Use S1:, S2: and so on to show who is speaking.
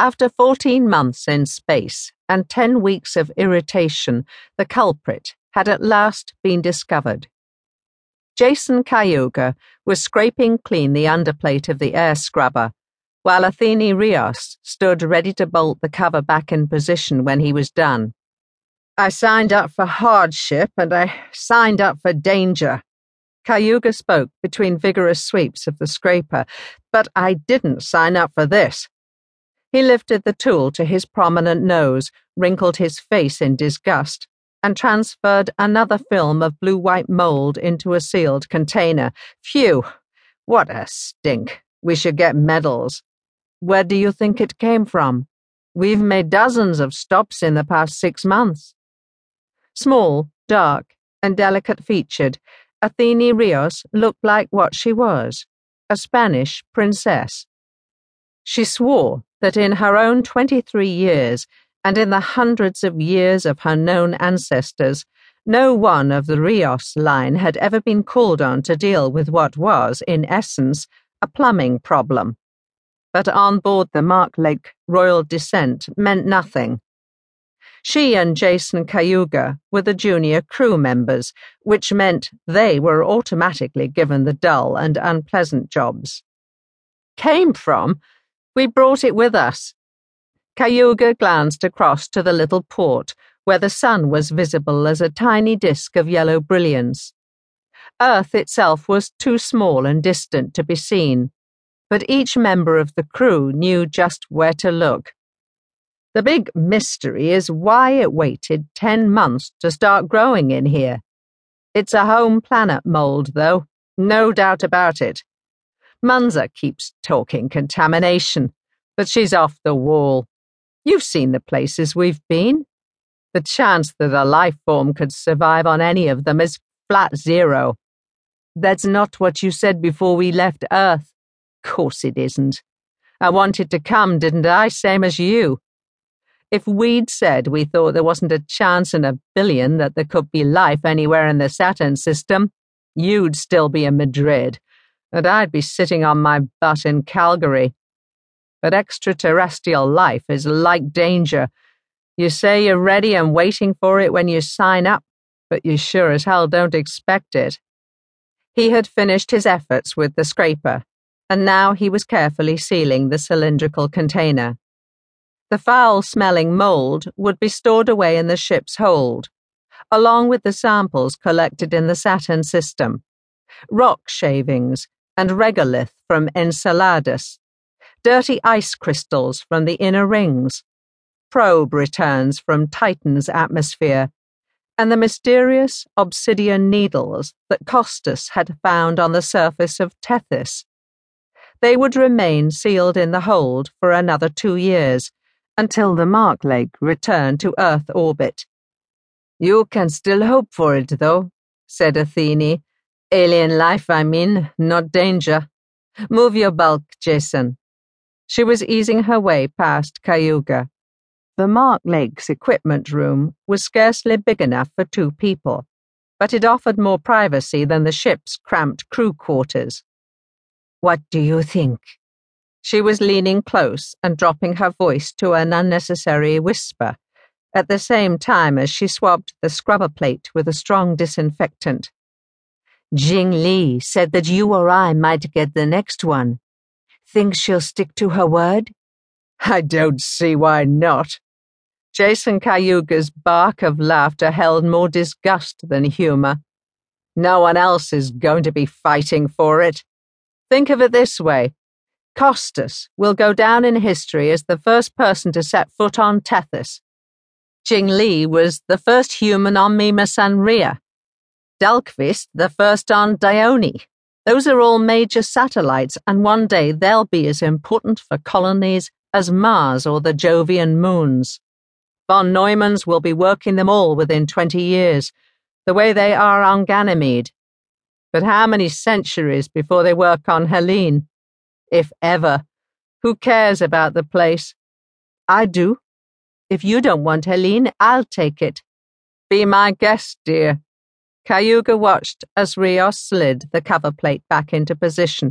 S1: After 14 months in space and 10 weeks of irritation, the culprit had at last been discovered. Jason Cayuga was scraping clean the underplate of the air scrubber, while Athene Rios stood ready to bolt the cover back in position when he was done. I signed up for hardship and I signed up for danger. Cayuga spoke between vigorous sweeps of the scraper, but I didn't sign up for this. He lifted the tool to his prominent nose, wrinkled his face in disgust, and transferred another film of blue white mold into a sealed container. Phew! What a stink! We should get medals. Where do you think it came from? We've made dozens of stops in the past six months. Small, dark, and delicate featured, Athene Rios looked like what she was a Spanish princess. She swore that in her own 23 years, and in the hundreds of years of her known ancestors, no one of the Rios line had ever been called on to deal with what was, in essence, a plumbing problem. But on board the Marklake Royal Descent meant nothing. She and Jason Cayuga were the junior crew members, which meant they were automatically given the dull and unpleasant jobs. Came from? We brought it with us. Cayuga glanced across to the little port, where the sun was visible as a tiny disk of yellow brilliance. Earth itself was too small and distant to be seen, but each member of the crew knew just where to look. The big mystery is why it waited ten months to start growing in here. It's a home planet mold, though, no doubt about it. Munza keeps talking contamination, but she's off the wall. You've seen the places we've been. The chance that a life form could survive on any of them is flat zero. That's not what you said before we left Earth. Course it isn't. I wanted to come, didn't I? Same as you. If we'd said we thought there wasn't a chance in a billion that there could be life anywhere in the Saturn system, you'd still be in Madrid and I'd be sitting on my butt in Calgary. But extraterrestrial life is like danger. You say you're ready and waiting for it when you sign up, but you sure as hell don't expect it. He had finished his efforts with the scraper, and now he was carefully sealing the cylindrical container. The foul smelling mold would be stored away in the ship's hold, along with the samples collected in the Saturn system rock shavings, and regolith from Enceladus, dirty ice crystals from the inner rings, probe returns from Titan's atmosphere, and the mysterious obsidian needles that Costas had found on the surface of Tethys. They would remain sealed in the hold for another two years until the Marklake returned to Earth orbit. You can still hope for it, though, said Athene, Alien life, I mean, not danger. Move your bulk, Jason. She was easing her way past Cayuga. The Mark Lake's equipment room was scarcely big enough for two people, but it offered more privacy than the ship's cramped crew quarters. What do you think? She was leaning close and dropping her voice to an unnecessary whisper, at the same time as she swabbed the scrubber plate with a strong disinfectant. Jing Li said that you or I might get the next one. Think she'll stick to her word?
S2: I don't see why not. Jason Cayuga's bark of laughter held more disgust than humor. No one else is going to be fighting for it. Think of it this way Costas will go down in history as the first person to set foot on Tethys. Jing Li was the first human on Mimas and Rhea. Dahlqvist, the first on Dione. Those are all major satellites, and one day they'll be as important for colonies as Mars or the Jovian moons. Von Neumann's will be working them all within 20 years, the way they are on Ganymede. But how many centuries before they work on Helene? If ever. Who cares about the place? I do. If you don't want Helene, I'll take it. Be my guest, dear. Cayuga watched as Rios slid the cover plate back into position.